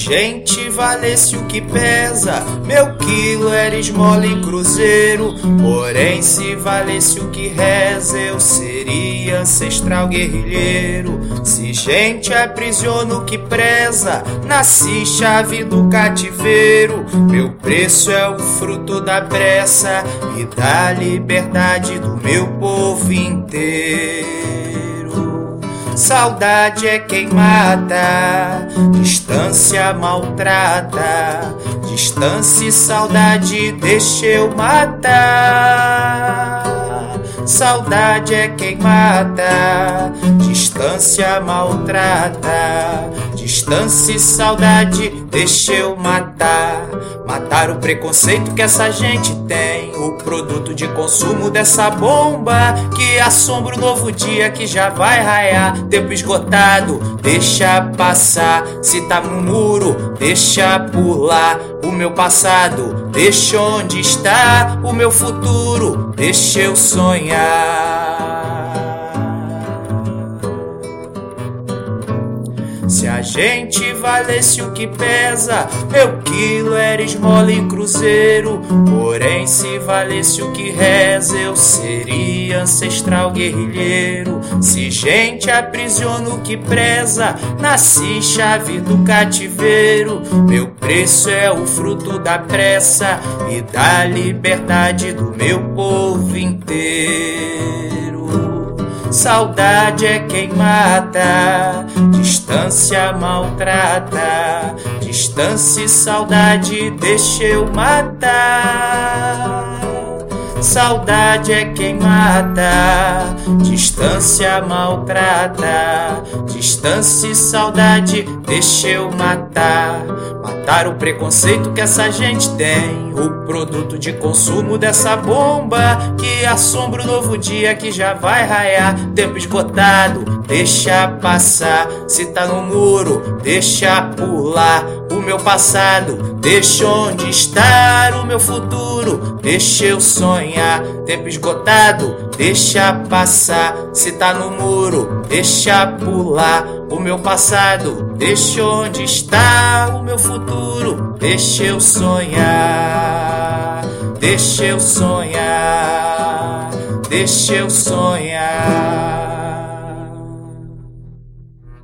gente valesse o que pesa, meu quilo era esmola em cruzeiro. Porém, se valesse o que reza, eu seria ancestral guerrilheiro. Se gente aprisiona o que preza, nasci chave do cativeiro. Meu preço é o fruto da pressa e da liberdade do meu povo inteiro. Saudade é quem mata, distância maltrata. Distância e saudade deixa eu matar. Saudade é quem mata, distância maltrata. Distância e saudade deixa eu matar. Matar o preconceito que essa gente tem. O produto de consumo dessa bomba que assombra o novo dia que já vai raiar. Tempo esgotado, deixa passar. Se tá no muro, deixa pular. O meu passado, deixa onde está. O meu futuro, deixa eu sonhar. Se a gente valesse o que pesa, meu quilo era esmola e cruzeiro. Porém, se valesse o que reza, eu seria ancestral guerrilheiro. Se gente aprisiona o que preza, nasci chave do cativeiro. Meu preço é o fruto da pressa e da liberdade do meu povo inteiro. Saudade é quem mata, distância maltrata. Distância e saudade deixa eu matar. Saudade é quem mata, distância maltrata. Distância e saudade deixa eu matar. Matar o preconceito que essa gente tem. O produto de consumo dessa bomba que assombra o novo dia que já vai raiar. Tempo esgotado, deixa passar. Se tá no muro, deixa pular. O meu passado, deixa onde estar. O meu futuro, deixa eu sonhar. Tempo esgotado, deixa passar. Se tá no muro, deixa pular. O meu passado, deixa onde está. O meu futuro, deixa eu sonhar. Deixa eu sonhar. Deixa eu sonhar.